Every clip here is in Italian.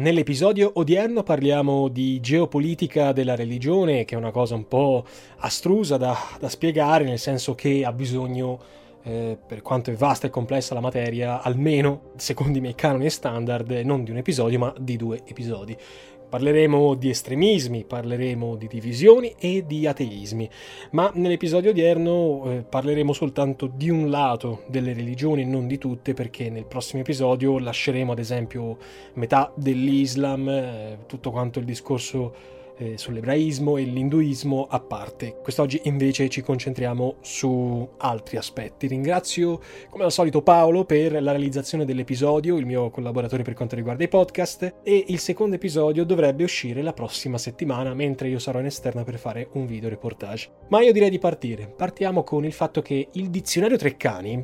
Nell'episodio odierno parliamo di geopolitica della religione, che è una cosa un po' astrusa da, da spiegare, nel senso che ha bisogno, eh, per quanto è vasta e complessa la materia, almeno secondo i miei canoni standard, non di un episodio, ma di due episodi. Parleremo di estremismi, parleremo di divisioni e di ateismi, ma nell'episodio odierno eh, parleremo soltanto di un lato delle religioni non di tutte, perché nel prossimo episodio lasceremo ad esempio metà dell'Islam, eh, tutto quanto il discorso eh, sull'ebraismo e l'induismo a parte. Quest'oggi invece ci concentriamo su altri aspetti. Ringrazio come al solito Paolo per la realizzazione dell'episodio, il mio collaboratore per quanto riguarda i podcast, e il secondo episodio dovrebbe uscire la prossima settimana, mentre io sarò in esterna per fare un video reportage. Ma io direi di partire. Partiamo con il fatto che il dizionario Treccani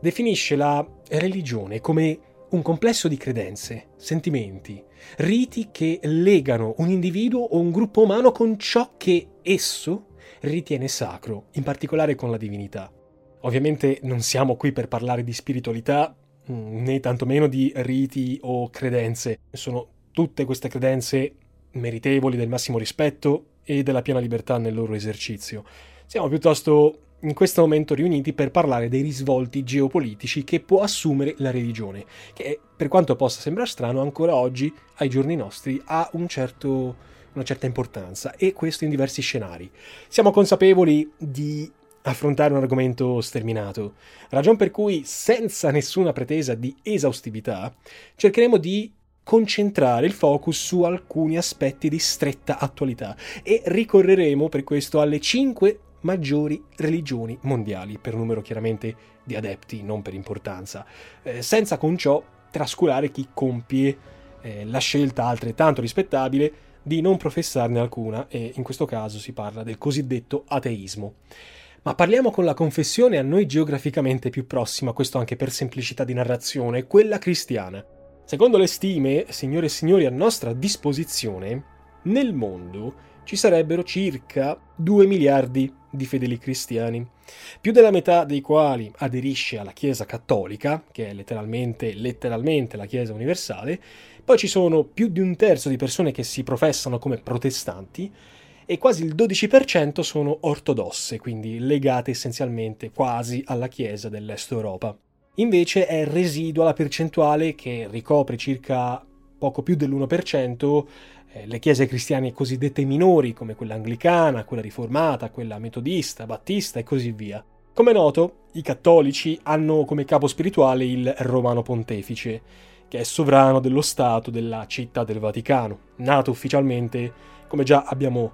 definisce la religione come un complesso di credenze, sentimenti, riti che legano un individuo o un gruppo umano con ciò che esso ritiene sacro, in particolare con la divinità. Ovviamente non siamo qui per parlare di spiritualità, mm, né tantomeno di riti o credenze. Sono tutte queste credenze meritevoli del massimo rispetto e della piena libertà nel loro esercizio. Siamo piuttosto in questo momento riuniti per parlare dei risvolti geopolitici che può assumere la religione, che per quanto possa sembrare strano, ancora oggi, ai giorni nostri, ha un certo, una certa importanza, e questo in diversi scenari. Siamo consapevoli di affrontare un argomento sterminato, ragion per cui, senza nessuna pretesa di esaustività, cercheremo di concentrare il focus su alcuni aspetti di stretta attualità e ricorreremo per questo alle cinque maggiori religioni mondiali, per numero chiaramente di adepti, non per importanza, eh, senza con ciò trascurare chi compie eh, la scelta altrettanto rispettabile di non professarne alcuna, e in questo caso si parla del cosiddetto ateismo. Ma parliamo con la confessione a noi geograficamente più prossima, questo anche per semplicità di narrazione, quella cristiana. Secondo le stime, signore e signori, a nostra disposizione, nel mondo ci sarebbero circa 2 miliardi di fedeli cristiani, più della metà dei quali aderisce alla Chiesa cattolica, che è letteralmente, letteralmente la Chiesa universale, poi ci sono più di un terzo di persone che si professano come protestanti e quasi il 12% sono ortodosse, quindi legate essenzialmente quasi alla Chiesa dell'Est Europa. Invece è residua la percentuale che ricopre circa poco più dell'1% eh, le chiese cristiane cosiddette minori, come quella anglicana, quella riformata, quella metodista, battista e così via. Come è noto, i cattolici hanno come capo spirituale il Romano Pontefice, che è sovrano dello Stato della Città del Vaticano, nato ufficialmente, come già abbiamo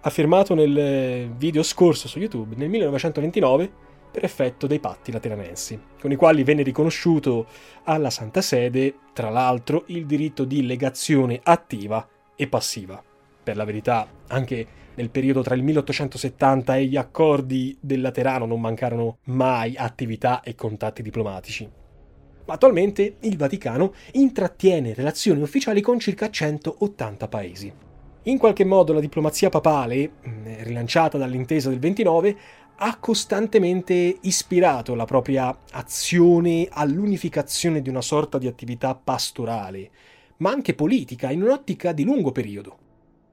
affermato nel video scorso su YouTube, nel 1929 per effetto dei patti lateranensi, con i quali venne riconosciuto alla Santa Sede, tra l'altro, il diritto di legazione attiva e passiva. Per la verità, anche nel periodo tra il 1870 e gli accordi del Laterano non mancarono mai attività e contatti diplomatici. Ma attualmente il Vaticano intrattiene relazioni ufficiali con circa 180 paesi. In qualche modo la diplomazia papale, mm, rilanciata dall'intesa del 29, ha costantemente ispirato la propria azione all'unificazione di una sorta di attività pastorale, ma anche politica, in un'ottica di lungo periodo.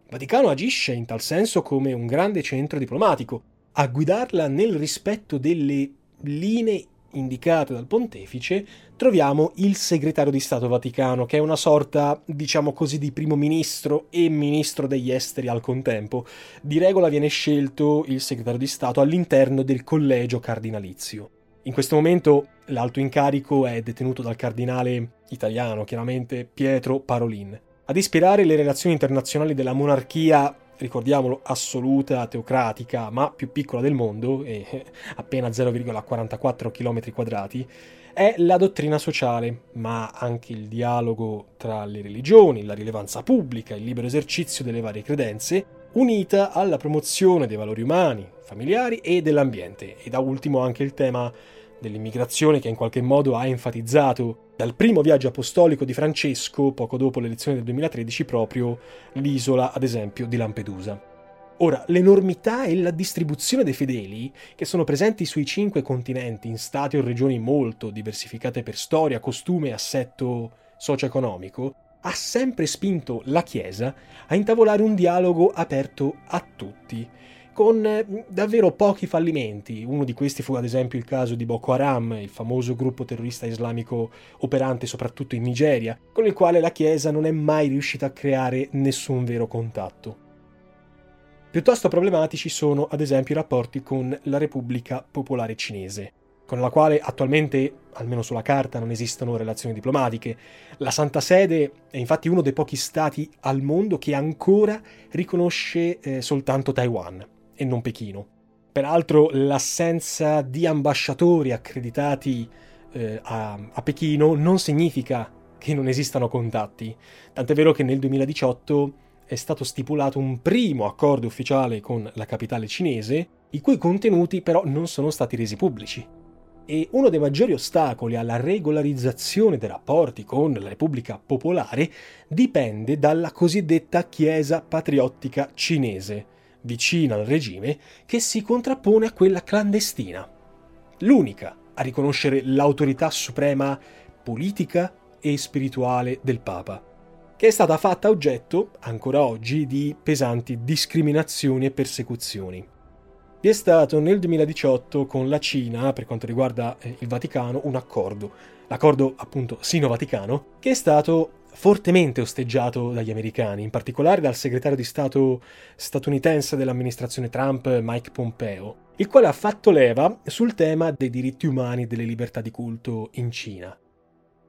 Il Vaticano agisce in tal senso come un grande centro diplomatico, a guidarla nel rispetto delle linee indicate dal pontefice, troviamo il segretario di Stato Vaticano, che è una sorta, diciamo così, di primo ministro e ministro degli esteri al contempo. Di regola viene scelto il segretario di Stato all'interno del collegio cardinalizio. In questo momento l'alto incarico è detenuto dal cardinale italiano, chiaramente Pietro Parolin. Ad ispirare le relazioni internazionali della monarchia ricordiamolo, assoluta, teocratica, ma più piccola del mondo, e appena 0,44 km quadrati, è la dottrina sociale, ma anche il dialogo tra le religioni, la rilevanza pubblica, il libero esercizio delle varie credenze, unita alla promozione dei valori umani, familiari e dell'ambiente, e da ultimo anche il tema dell'immigrazione che in qualche modo ha enfatizzato dal primo viaggio apostolico di Francesco, poco dopo l'elezione del 2013, proprio l'isola, ad esempio, di Lampedusa. Ora, l'enormità e la distribuzione dei fedeli, che sono presenti sui cinque continenti, in stati o regioni molto diversificate per storia, costume e assetto socio-economico, ha sempre spinto la Chiesa a intavolare un dialogo aperto a tutti, con eh, davvero pochi fallimenti. Uno di questi fu ad esempio il caso di Boko Haram, il famoso gruppo terrorista islamico operante soprattutto in Nigeria, con il quale la Chiesa non è mai riuscita a creare nessun vero contatto. Piuttosto problematici sono ad esempio i rapporti con la Repubblica Popolare Cinese, con la quale attualmente, almeno sulla carta, non esistono relazioni diplomatiche. La Santa Sede è infatti uno dei pochi stati al mondo che ancora riconosce eh, soltanto Taiwan e non Pechino. Peraltro l'assenza di ambasciatori accreditati eh, a, a Pechino non significa che non esistano contatti, tant'è vero che nel 2018 è stato stipulato un primo accordo ufficiale con la capitale cinese, i cui contenuti però non sono stati resi pubblici. E uno dei maggiori ostacoli alla regolarizzazione dei rapporti con la Repubblica Popolare dipende dalla cosiddetta Chiesa patriottica cinese, vicina al regime, che si contrappone a quella clandestina. L'unica a riconoscere l'autorità suprema politica e spirituale del Papa, che è stata fatta oggetto, ancora oggi, di pesanti discriminazioni e persecuzioni. Vi è stato nel 2018 con la Cina, per quanto riguarda eh, il Vaticano, un accordo, l'accordo appunto sino-vaticano, che è stato fortemente osteggiato dagli americani, in particolare dal segretario di Stato statunitense dell'amministrazione Trump, Mike Pompeo, il quale ha fatto leva sul tema dei diritti umani e delle libertà di culto in Cina.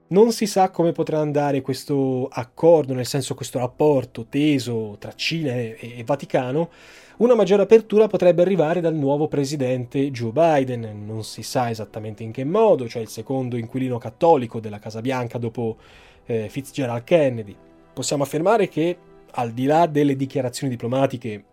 Non si sa come potrà andare questo accordo, nel senso questo rapporto teso tra Cina e Vaticano. Una maggiore apertura potrebbe arrivare dal nuovo presidente Joe Biden, non si sa esattamente in che modo, cioè il secondo inquilino cattolico della Casa Bianca dopo eh, Fitzgerald Kennedy. Possiamo affermare che, al di là delle dichiarazioni diplomatiche,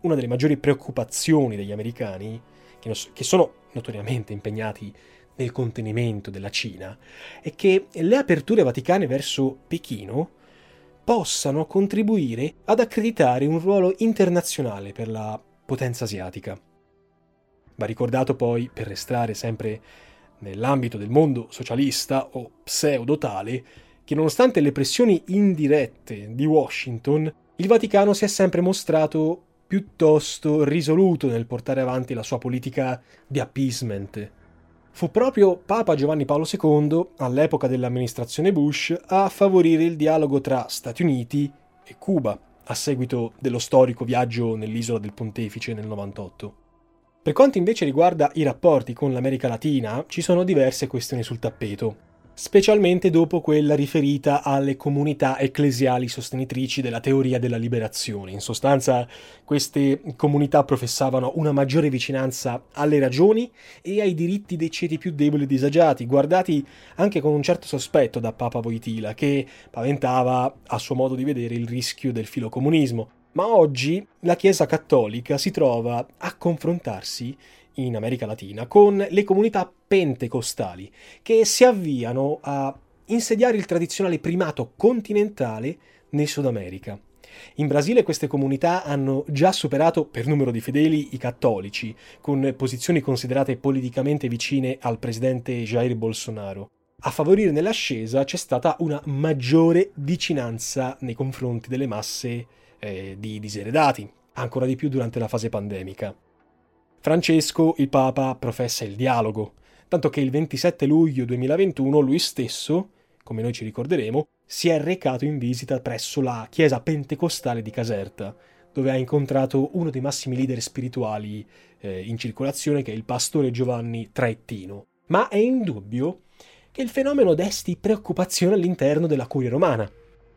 una delle maggiori preoccupazioni degli americani, che, non, che sono notoriamente impegnati nel contenimento della Cina, è che le aperture vaticane verso Pechino possano contribuire ad accreditare un ruolo internazionale per la potenza asiatica. Va ricordato poi, per restare sempre nell'ambito del mondo socialista o pseudo-tale, che nonostante le pressioni indirette di Washington, il Vaticano si è sempre mostrato piuttosto risoluto nel portare avanti la sua politica di appeasement. Fu proprio Papa Giovanni Paolo II, all'epoca dell'amministrazione Bush, a favorire il dialogo tra Stati Uniti e Cuba, a seguito dello storico viaggio nell'isola del Pontefice nel 98. Per quanto invece riguarda i rapporti con l'America Latina, ci sono diverse questioni sul tappeto specialmente dopo quella riferita alle comunità ecclesiali sostenitrici della teoria della liberazione. In sostanza, queste comunità professavano una maggiore vicinanza alle ragioni e ai diritti dei ceti più deboli e disagiati, guardati anche con un certo sospetto da Papa Voitila, che paventava, a suo modo di vedere, il rischio del filocomunismo. Ma oggi la Chiesa cattolica si trova a confrontarsi in America Latina con le comunità pentecostali che si avviano a insediare il tradizionale primato continentale nel Sud America. In Brasile queste comunità hanno già superato per numero di fedeli i cattolici, con posizioni considerate politicamente vicine al presidente Jair Bolsonaro. A favorire nell'ascesa c'è stata una maggiore vicinanza nei confronti delle masse eh, di diseredati, ancora di più durante la fase pandemica. Francesco, il Papa, professa il dialogo, tanto che il 27 luglio 2021 lui stesso, come noi ci ricorderemo, si è recato in visita presso la chiesa pentecostale di Caserta, dove ha incontrato uno dei massimi leader spirituali eh, in circolazione, che è il pastore Giovanni Traettino. Ma è indubbio che il fenomeno desti preoccupazione all'interno della curia romana.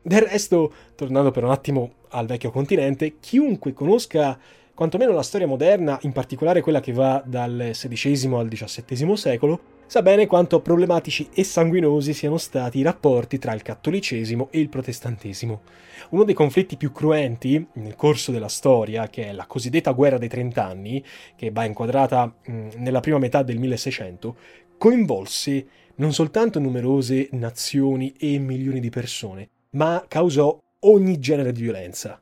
Del resto, tornando per un attimo al vecchio continente, chiunque conosca quantomeno la storia moderna, in particolare quella che va dal XVI al XVII secolo, sa bene quanto problematici e sanguinosi siano stati i rapporti tra il cattolicesimo e il protestantesimo. Uno dei conflitti più cruenti nel corso della storia, che è la cosiddetta guerra dei trent'anni, che va inquadrata mh, nella prima metà del 1600, coinvolse non soltanto numerose nazioni e milioni di persone, ma causò ogni genere di violenza.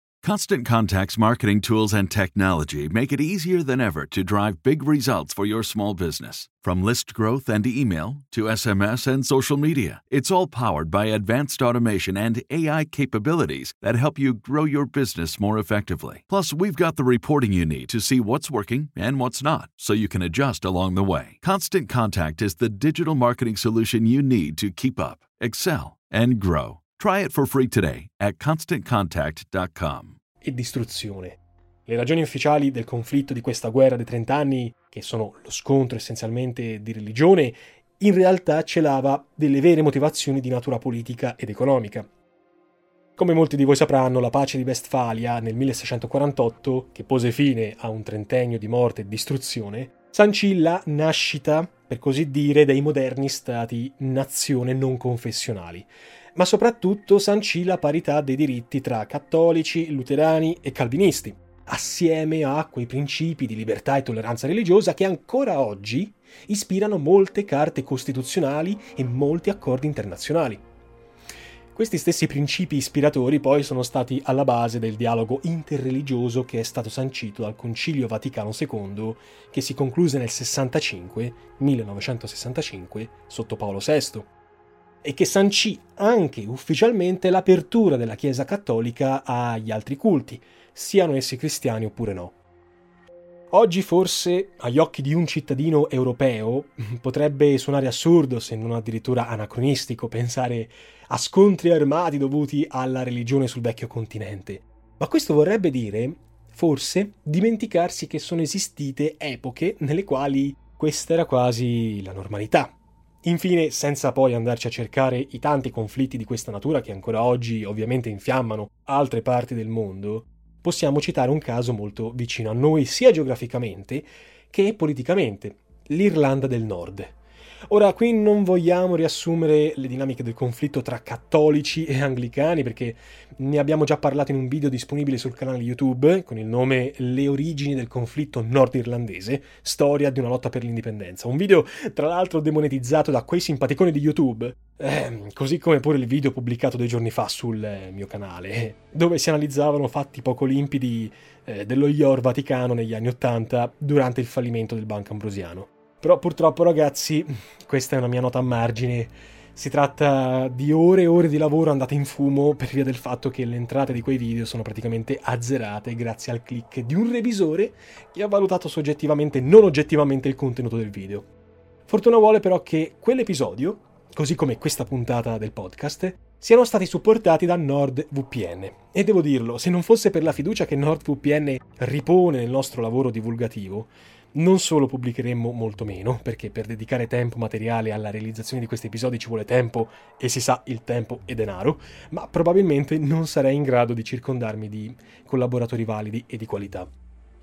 Constant Contact's marketing tools and technology make it easier than ever to drive big results for your small business. From list growth and email to SMS and social media, it's all powered by advanced automation and AI capabilities that help you grow your business more effectively. Plus, we've got the reporting you need to see what's working and what's not, so you can adjust along the way. Constant Contact is the digital marketing solution you need to keep up, excel, and grow. Try it for free today at constantcontact.com. E distruzione. Le ragioni ufficiali del conflitto di questa guerra dei trent'anni, che sono lo scontro essenzialmente di religione, in realtà celava delle vere motivazioni di natura politica ed economica. Come molti di voi sapranno, la pace di Westfalia nel 1648, che pose fine a un trentennio di morte e distruzione, sancì la nascita, per così dire, dei moderni stati-nazione non confessionali, ma soprattutto sancì la parità dei diritti tra cattolici, luterani e calvinisti, assieme a quei principi di libertà e tolleranza religiosa che ancora oggi ispirano molte carte costituzionali e molti accordi internazionali. Questi stessi principi ispiratori poi sono stati alla base del dialogo interreligioso che è stato sancito dal Concilio Vaticano II che si concluse nel 65, 1965 sotto Paolo VI e che sancì anche ufficialmente l'apertura della Chiesa cattolica agli altri culti, siano essi cristiani oppure no. Oggi forse, agli occhi di un cittadino europeo, potrebbe suonare assurdo, se non addirittura anacronistico, pensare a scontri armati dovuti alla religione sul vecchio continente. Ma questo vorrebbe dire, forse, dimenticarsi che sono esistite epoche nelle quali questa era quasi la normalità, Infine, senza poi andarci a cercare i tanti conflitti di questa natura che ancora oggi ovviamente infiammano altre parti del mondo, possiamo citare un caso molto vicino a noi sia geograficamente che politicamente, l'Irlanda del Nord. Ora, qui non vogliamo riassumere le dinamiche del conflitto tra cattolici e anglicani, perché ne abbiamo già parlato in un video disponibile sul canale YouTube con il nome Le origini del conflitto nordirlandese, storia di una lotta per l'indipendenza. Un video, tra l'altro, demonetizzato da quei simpaticoni di YouTube, eh, così come pure il video pubblicato dei giorni fa sul eh, mio canale, dove si analizzavano fatti poco limpidi eh, dello IOR Vaticano negli anni Ottanta durante il fallimento del Banco Ambrosiano. Però purtroppo ragazzi, questa è una mia nota a margine, si tratta di ore e ore di lavoro andate in fumo per via del fatto che le entrate di quei video sono praticamente azzerate grazie al click di un revisore che ha valutato soggettivamente, non oggettivamente, il contenuto del video. Fortuna vuole però che quell'episodio, così come questa puntata del podcast, siano stati supportati da NordVPN. E devo dirlo, se non fosse per la fiducia che NordVPN ripone nel nostro lavoro divulgativo, non solo pubblicheremmo molto meno, perché per dedicare tempo materiale alla realizzazione di questi episodi ci vuole tempo e si sa il tempo è denaro, ma probabilmente non sarei in grado di circondarmi di collaboratori validi e di qualità.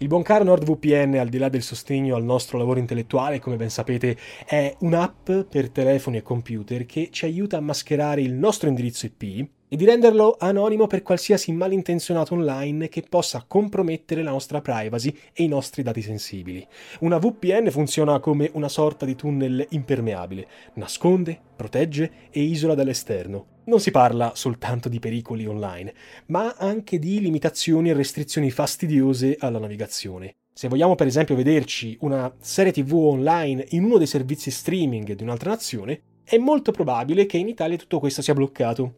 Il buon caro NordVPN, al di là del sostegno al nostro lavoro intellettuale, come ben sapete, è un'app per telefoni e computer che ci aiuta a mascherare il nostro indirizzo IP e di renderlo anonimo per qualsiasi malintenzionato online che possa compromettere la nostra privacy e i nostri dati sensibili. Una VPN funziona come una sorta di tunnel impermeabile, nasconde, protegge e isola dall'esterno. Non si parla soltanto di pericoli online, ma anche di limitazioni e restrizioni fastidiose alla navigazione. Se vogliamo per esempio vederci una serie TV online in uno dei servizi streaming di un'altra nazione, è molto probabile che in Italia tutto questo sia bloccato.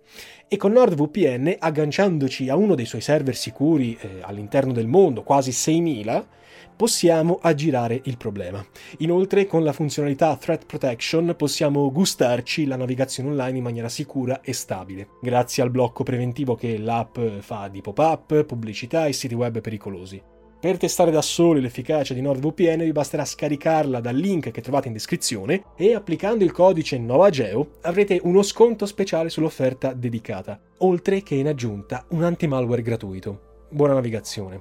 E con NordVPN, agganciandoci a uno dei suoi server sicuri eh, all'interno del mondo, quasi 6.000, possiamo aggirare il problema. Inoltre, con la funzionalità Threat Protection possiamo gustarci la navigazione online in maniera sicura e stabile, grazie al blocco preventivo che l'app fa di pop-up, pubblicità e siti web pericolosi. Per testare da soli l'efficacia di NordVPN vi basterà scaricarla dal link che trovate in descrizione e applicando il codice NOVAGEO avrete uno sconto speciale sull'offerta dedicata, oltre che in aggiunta un anti-malware gratuito. Buona navigazione.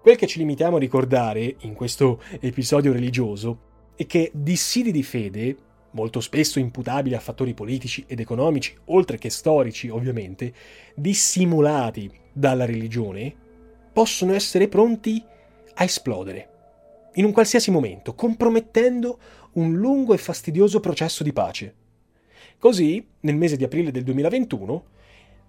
Quel che ci limitiamo a ricordare in questo episodio religioso è che dissidi di fede, molto spesso imputabili a fattori politici ed economici, oltre che storici ovviamente, dissimulati dalla religione, possono essere pronti a esplodere in un qualsiasi momento, compromettendo un lungo e fastidioso processo di pace. Così, nel mese di aprile del 2021,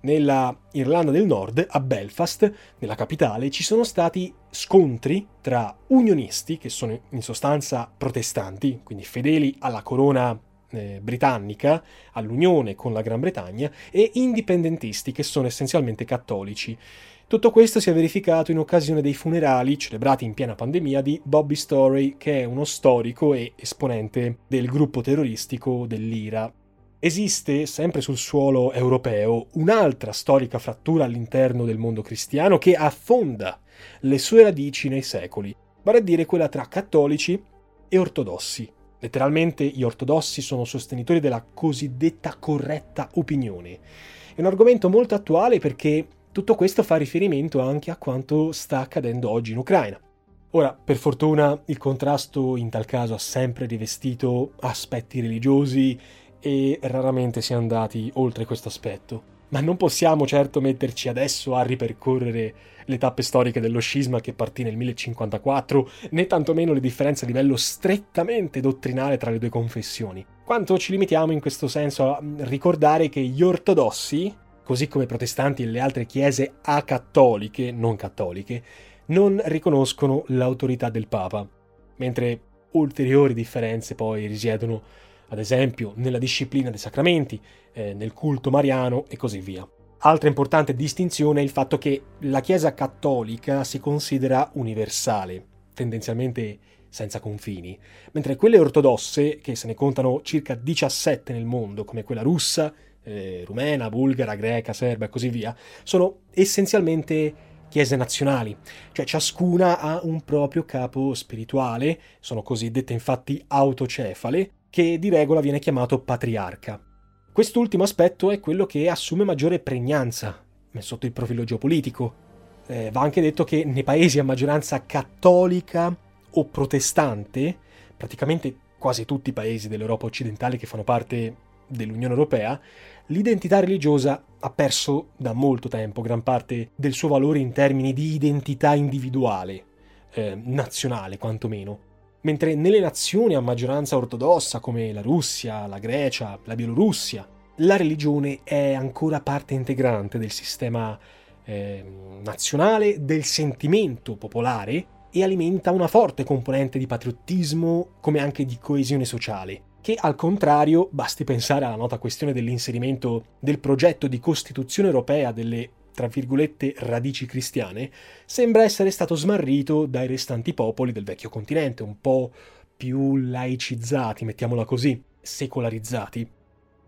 nella Irlanda del Nord, a Belfast, nella capitale, ci sono stati scontri tra unionisti, che sono in sostanza protestanti, quindi fedeli alla corona eh, britannica, all'unione con la Gran Bretagna, e indipendentisti, che sono essenzialmente cattolici. Tutto questo si è verificato in occasione dei funerali celebrati in piena pandemia di Bobby Story, che è uno storico e esponente del gruppo terroristico dell'IRA. Esiste, sempre sul suolo europeo, un'altra storica frattura all'interno del mondo cristiano che affonda le sue radici nei secoli, vale a dire quella tra cattolici e ortodossi. Letteralmente gli ortodossi sono sostenitori della cosiddetta corretta opinione. È un argomento molto attuale perché tutto questo fa riferimento anche a quanto sta accadendo oggi in Ucraina. Ora, per fortuna, il contrasto in tal caso ha sempre rivestito aspetti religiosi e raramente si è andati oltre questo aspetto. Ma non possiamo certo metterci adesso a ripercorrere le tappe storiche dello scisma che partì nel 1054, né tantomeno le differenze a livello strettamente dottrinale tra le due confessioni, quanto ci limitiamo in questo senso a ricordare che gli ortodossi, così come protestanti e le altre chiese acattoliche, non cattoliche, non riconoscono l'autorità del Papa, mentre ulteriori differenze poi risiedono, ad esempio, nella disciplina dei sacramenti, eh, nel culto mariano e così via. Altra importante distinzione è il fatto che la Chiesa cattolica si considera universale, tendenzialmente senza confini, mentre quelle ortodosse, che se ne contano circa 17 nel mondo, come quella russa, eh, rumena, bulgara, greca, serba e così via, sono essenzialmente chiese nazionali, cioè ciascuna ha un proprio capo spirituale, sono cosiddette infatti autocefale, che di regola viene chiamato patriarca. Quest'ultimo aspetto è quello che assume maggiore pregnanza sotto il profilo geopolitico. Eh, va anche detto che nei paesi a maggioranza cattolica o protestante, praticamente quasi tutti i paesi dell'Europa occidentale che fanno parte dell'Unione Europea, l'identità religiosa ha perso da molto tempo gran parte del suo valore in termini di identità individuale, eh, nazionale quantomeno. Mentre nelle nazioni a maggioranza ortodossa come la Russia, la Grecia, la Bielorussia, la religione è ancora parte integrante del sistema eh, nazionale, del sentimento popolare e alimenta una forte componente di patriottismo come anche di coesione sociale che al contrario basti pensare alla nota questione dell'inserimento del progetto di Costituzione europea delle tra virgolette radici cristiane, sembra essere stato smarrito dai restanti popoli del vecchio continente, un po' più laicizzati, mettiamola così, secolarizzati.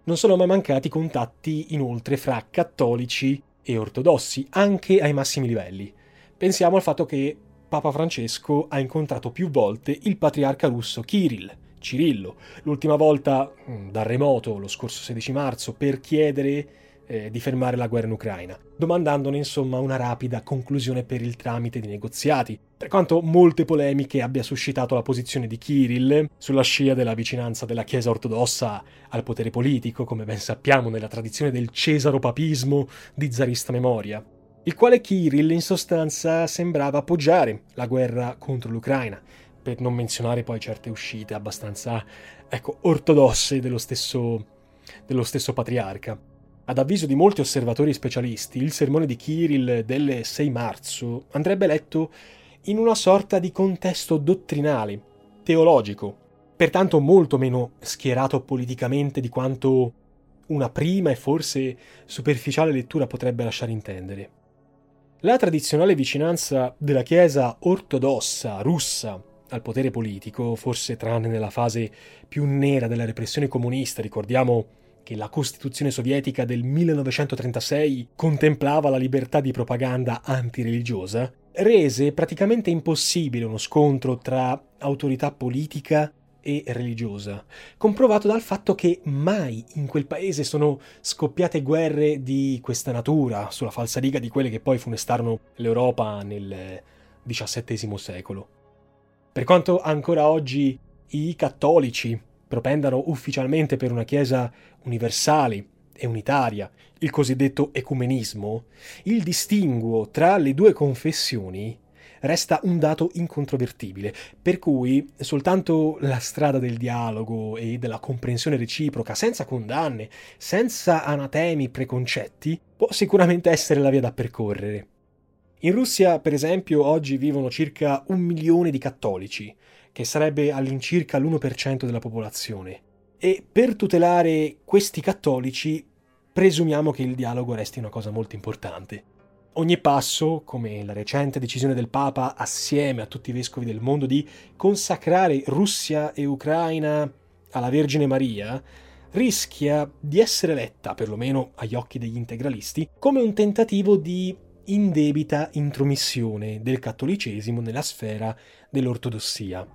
Non sono mai mancati contatti inoltre fra cattolici e ortodossi, anche ai massimi livelli. Pensiamo al fatto che Papa Francesco ha incontrato più volte il patriarca russo Kirill, Cirillo, l'ultima volta mm, da remoto lo scorso 16 marzo per chiedere eh, di fermare la guerra in Ucraina, domandandone insomma una rapida conclusione per il tramite di negoziati, per quanto molte polemiche abbia suscitato la posizione di Kirill sulla scia della vicinanza della Chiesa ortodossa al potere politico, come ben sappiamo nella tradizione del cesaropapismo di zarista memoria, il quale Kirill in sostanza sembrava appoggiare la guerra contro l'Ucraina, per non menzionare poi certe uscite abbastanza, ecco, ortodosse dello stesso, dello stesso patriarca. Ad avviso di molti osservatori specialisti, il sermone di Kirill del 6 marzo andrebbe letto in una sorta di contesto dottrinale, teologico, pertanto molto meno schierato politicamente di quanto una prima e forse superficiale lettura potrebbe lasciare intendere. La tradizionale vicinanza della Chiesa ortodossa russa al potere politico, forse tranne nella fase più nera della repressione comunista, ricordiamo che la Costituzione sovietica del 1936 contemplava la libertà di propaganda antireligiosa, rese praticamente impossibile uno scontro tra autorità politica e religiosa, comprovato dal fatto che mai in quel paese sono scoppiate guerre di questa natura, sulla falsariga di quelle che poi funestarono l'Europa nel XVII secolo. Per quanto ancora oggi i cattolici propendano ufficialmente per una Chiesa universale e unitaria, il cosiddetto ecumenismo, il distinguo tra le due confessioni resta un dato incontrovertibile, per cui soltanto la strada del dialogo e della comprensione reciproca, senza condanne, senza anatemi preconcetti, può sicuramente essere la via da percorrere. In Russia, per esempio, oggi vivono circa un milione di cattolici, che sarebbe all'incirca l'1% della popolazione. E per tutelare questi cattolici presumiamo che il dialogo resti una cosa molto importante. Ogni passo, come la recente decisione del Papa assieme a tutti i vescovi del mondo di consacrare Russia e Ucraina alla Vergine Maria, rischia di essere letta, perlomeno agli occhi degli integralisti, come un tentativo di indebita intromissione del cattolicesimo nella sfera dell'ortodossia.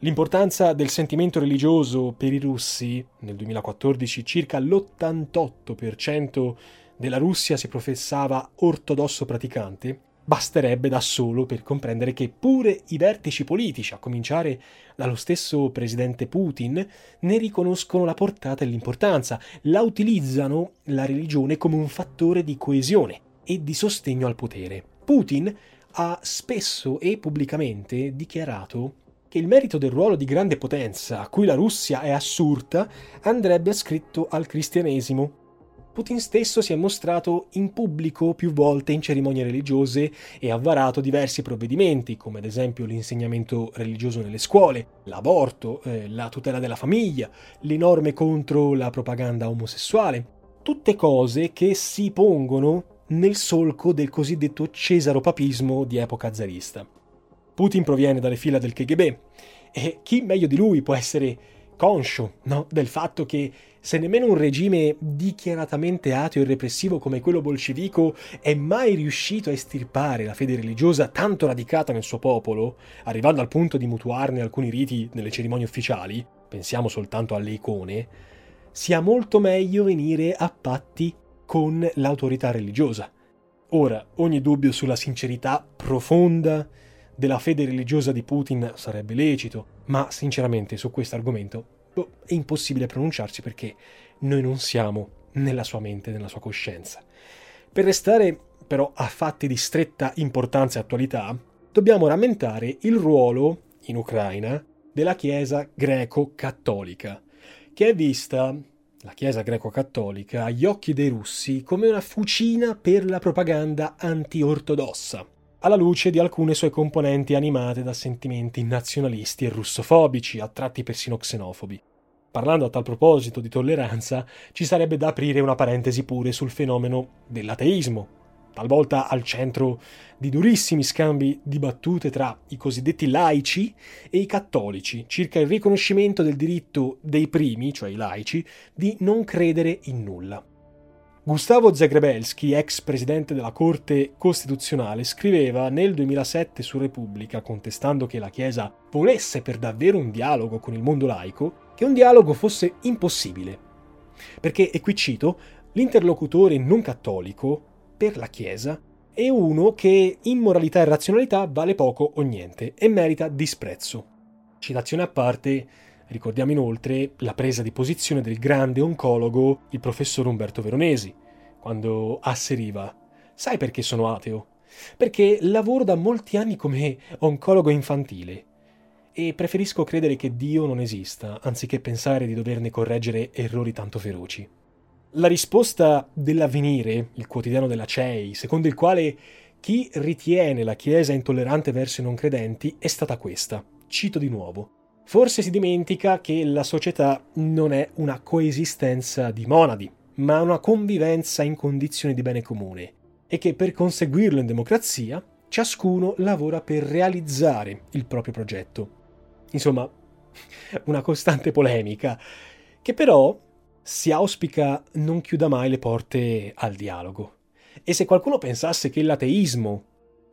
L'importanza del sentimento religioso per i russi, nel 2014 circa l'88% della Russia si professava ortodosso praticante, basterebbe da solo per comprendere che pure i vertici politici, a cominciare dallo stesso presidente Putin, ne riconoscono la portata e l'importanza, la utilizzano la religione come un fattore di coesione e di sostegno al potere. Putin ha spesso e pubblicamente dichiarato che il merito del ruolo di grande potenza a cui la Russia è assurta andrebbe ascritto al cristianesimo. Putin stesso si è mostrato in pubblico più volte in cerimonie religiose e ha varato diversi provvedimenti, come ad esempio l'insegnamento religioso nelle scuole, l'aborto, eh, la tutela della famiglia, le norme contro la propaganda omosessuale. Tutte cose che si pongono nel solco del cosiddetto cesaropapismo di epoca zarista. Putin proviene dalle fila del KGB e chi meglio di lui può essere conscio no, del fatto che se nemmeno un regime dichiaratamente ateo e repressivo come quello bolscevico è mai riuscito a estirpare la fede religiosa tanto radicata nel suo popolo, arrivando al punto di mutuarne alcuni riti nelle cerimonie ufficiali, pensiamo soltanto alle icone, sia molto meglio venire a patti con l'autorità religiosa. Ora, ogni dubbio sulla sincerità profonda della fede religiosa di Putin sarebbe lecito, ma sinceramente su questo argomento boh, è impossibile pronunciarci perché noi non siamo nella sua mente, nella sua coscienza. Per restare però a fatti di stretta importanza e attualità, dobbiamo rammentare il ruolo in Ucraina della Chiesa greco-cattolica, che è vista, la Chiesa greco-cattolica, agli occhi dei russi come una fucina per la propaganda anti-ortodossa alla luce di alcune sue componenti animate da sentimenti nazionalisti e russofobici, a tratti persino xenofobi. Parlando a tal proposito di tolleranza, ci sarebbe da aprire una parentesi pure sul fenomeno dell'ateismo, talvolta al centro di durissimi scambi di battute tra i cosiddetti laici e i cattolici, circa il riconoscimento del diritto dei primi, cioè i laici, di non credere in nulla. Gustavo Zagrebelski, ex presidente della Corte Costituzionale, scriveva nel 2007 su Repubblica, contestando che la Chiesa volesse per davvero un dialogo con il mondo laico, che un dialogo fosse impossibile. Perché, e qui cito, L'interlocutore non cattolico, per la Chiesa, è uno che in moralità e razionalità vale poco o niente e merita disprezzo. Citazione a parte, ricordiamo inoltre la presa di posizione del grande oncologo, il professor Umberto Veronesi, quando asseriva: Sai perché sono ateo? Perché lavoro da molti anni come oncologo infantile e preferisco credere che Dio non esista, anziché pensare di doverne correggere errori tanto feroci. La risposta dell'avvenire, il quotidiano della CEI, secondo il quale chi ritiene la Chiesa intollerante verso i non credenti, è stata questa. Cito di nuovo. Forse si dimentica che la società non è una coesistenza di monadi, ma una convivenza in condizioni di bene comune, e che per conseguirlo in democrazia ciascuno lavora per realizzare il proprio progetto. Insomma, una costante polemica, che però si auspica non chiuda mai le porte al dialogo. E se qualcuno pensasse che l'ateismo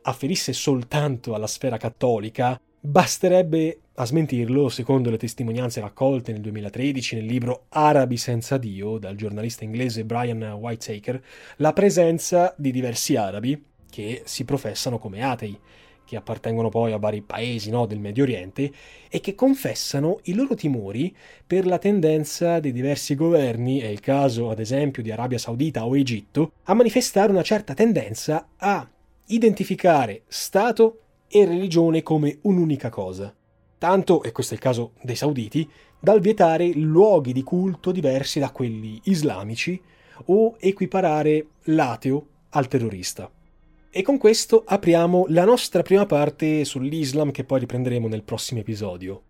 afferisse soltanto alla sfera cattolica, basterebbe a smentirlo, secondo le testimonianze raccolte nel 2013 nel libro Arabi senza Dio dal giornalista inglese Brian Whitaker, la presenza di diversi arabi che si professano come atei che appartengono poi a vari paesi no, del Medio Oriente e che confessano i loro timori per la tendenza dei diversi governi, è il caso ad esempio di Arabia Saudita o Egitto, a manifestare una certa tendenza a identificare Stato e religione come un'unica cosa. Tanto, e questo è il caso dei sauditi, dal vietare luoghi di culto diversi da quelli islamici o equiparare l'ateo al terrorista. E con questo apriamo la nostra prima parte sull'Islam che poi riprenderemo nel prossimo episodio.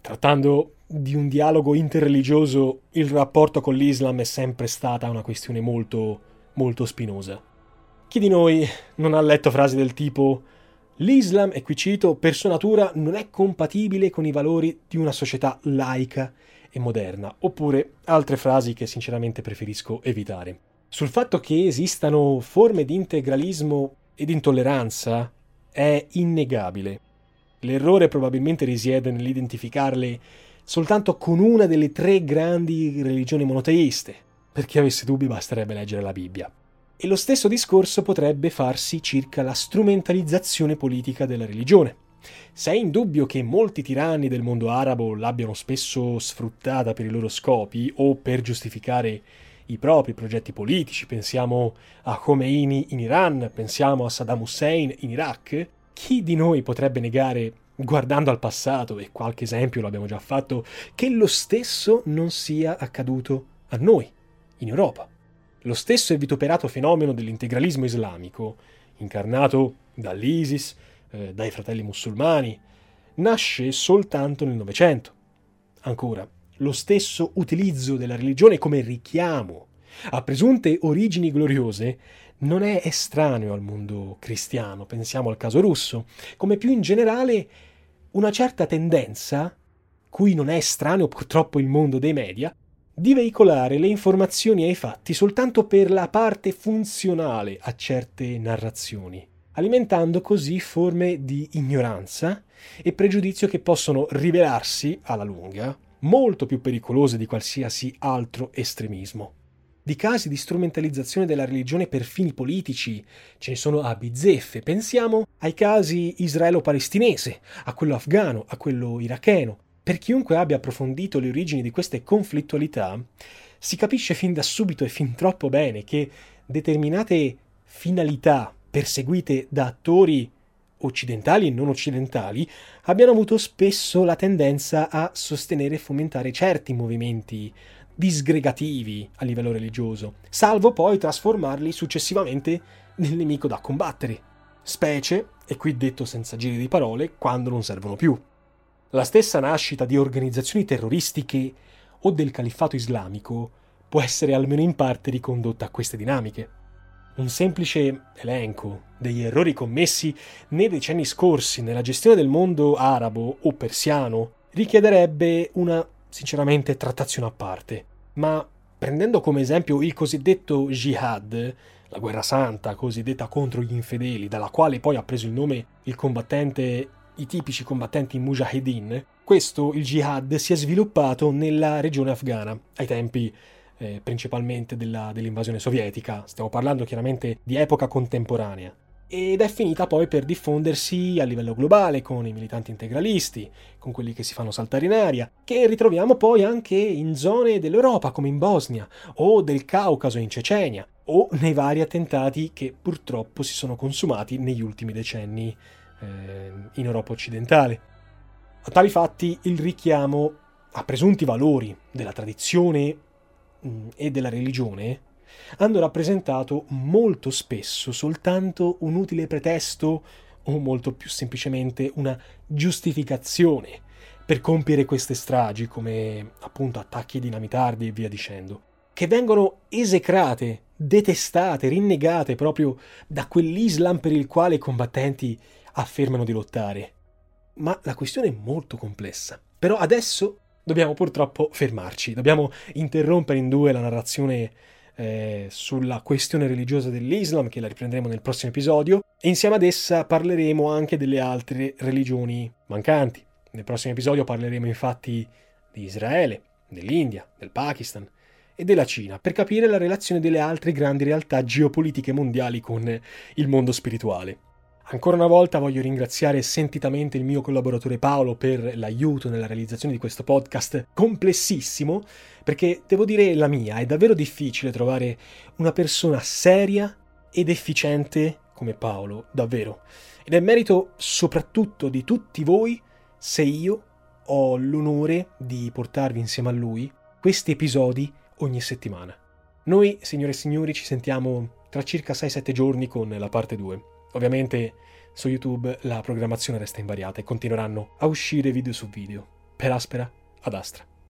Trattando di un dialogo interreligioso, il rapporto con l'Islam è sempre stata una questione molto, molto spinosa. Chi di noi non ha letto frasi del tipo L'Islam, e qui cito, per sua natura non è compatibile con i valori di una società laica e moderna, oppure altre frasi che sinceramente preferisco evitare. Sul fatto che esistano forme di integralismo ed intolleranza è innegabile. L'errore probabilmente risiede nell'identificarle soltanto con una delle tre grandi religioni monoteiste. Per chi avesse dubbi basterebbe leggere la Bibbia. E lo stesso discorso potrebbe farsi circa la strumentalizzazione politica della religione. Se è indubbio che molti tiranni del mondo arabo l'abbiano spesso sfruttata per i loro scopi o per giustificare i propri progetti politici, pensiamo a Khomeini in Iran, pensiamo a Saddam Hussein in Iraq, chi di noi potrebbe negare, guardando al passato, e qualche esempio l'abbiamo già fatto, che lo stesso non sia accaduto a noi, in Europa? Lo stesso e vituperato fenomeno dell'integralismo islamico, incarnato dall'ISIS, eh, dai fratelli musulmani, nasce soltanto nel Novecento. Ancora, lo stesso utilizzo della religione come richiamo a presunte origini gloriose non è estraneo al mondo cristiano, pensiamo al caso russo, come più in generale una certa tendenza, cui non è estraneo purtroppo il mondo dei media, di veicolare le informazioni e i fatti soltanto per la parte funzionale a certe narrazioni, alimentando così forme di ignoranza e pregiudizio che possono rivelarsi alla lunga molto più pericolose di qualsiasi altro estremismo. Di casi di strumentalizzazione della religione per fini politici ce ne sono a bizzeffe. Pensiamo ai casi israelo-palestinese, a quello afgano, a quello iracheno. Per chiunque abbia approfondito le origini di queste conflittualità, si capisce fin da subito e fin troppo bene che determinate finalità perseguite da attori occidentali e non occidentali, abbiano avuto spesso la tendenza a sostenere e fomentare certi movimenti disgregativi a livello religioso, salvo poi trasformarli successivamente nel nemico da combattere, specie, e qui detto senza giri di parole, quando non servono più. La stessa nascita di organizzazioni terroristiche o del califfato islamico può essere almeno in parte ricondotta a queste dinamiche. Un semplice elenco degli errori commessi nei decenni scorsi nella gestione del mondo arabo o persiano richiederebbe una, sinceramente, trattazione a parte. Ma prendendo come esempio il cosiddetto jihad, la guerra santa cosiddetta contro gli infedeli, dalla quale poi ha preso il nome il combattente, i tipici combattenti mujahideen, questo, il jihad, si è sviluppato nella regione afghana, ai tempi eh, principalmente della, dell'invasione sovietica, stiamo parlando chiaramente di epoca contemporanea ed è finita poi per diffondersi a livello globale con i militanti integralisti, con quelli che si fanno saltare in aria, che ritroviamo poi anche in zone dell'Europa come in Bosnia o del Caucaso in Cecenia o nei vari attentati che purtroppo si sono consumati negli ultimi decenni eh, in Europa occidentale. A tali fatti il richiamo a presunti valori della tradizione e della religione hanno rappresentato molto spesso soltanto un utile pretesto o molto più semplicemente una giustificazione per compiere queste stragi come appunto attacchi dinamitardi e via dicendo, che vengono esecrate, detestate, rinnegate proprio da quell'Islam per il quale i combattenti affermano di lottare. Ma la questione è molto complessa. Però adesso dobbiamo purtroppo fermarci, dobbiamo interrompere in due la narrazione eh, sulla questione religiosa dell'Islam, che la riprenderemo nel prossimo episodio, e insieme ad essa parleremo anche delle altre religioni mancanti. Nel prossimo episodio parleremo infatti di Israele, dell'India, del Pakistan e della Cina, per capire la relazione delle altre grandi realtà geopolitiche mondiali con il mondo spirituale. Ancora una volta voglio ringraziare sentitamente il mio collaboratore Paolo per l'aiuto nella realizzazione di questo podcast complessissimo, perché devo dire la mia, è davvero difficile trovare una persona seria ed efficiente come Paolo, davvero. Ed è merito soprattutto di tutti voi se io ho l'onore di portarvi insieme a lui questi episodi ogni settimana. Noi, signore e signori, ci sentiamo tra circa 6-7 giorni con la parte 2. Ovviamente su YouTube la programmazione resta invariata e continueranno a uscire video su video, per aspera ad astra.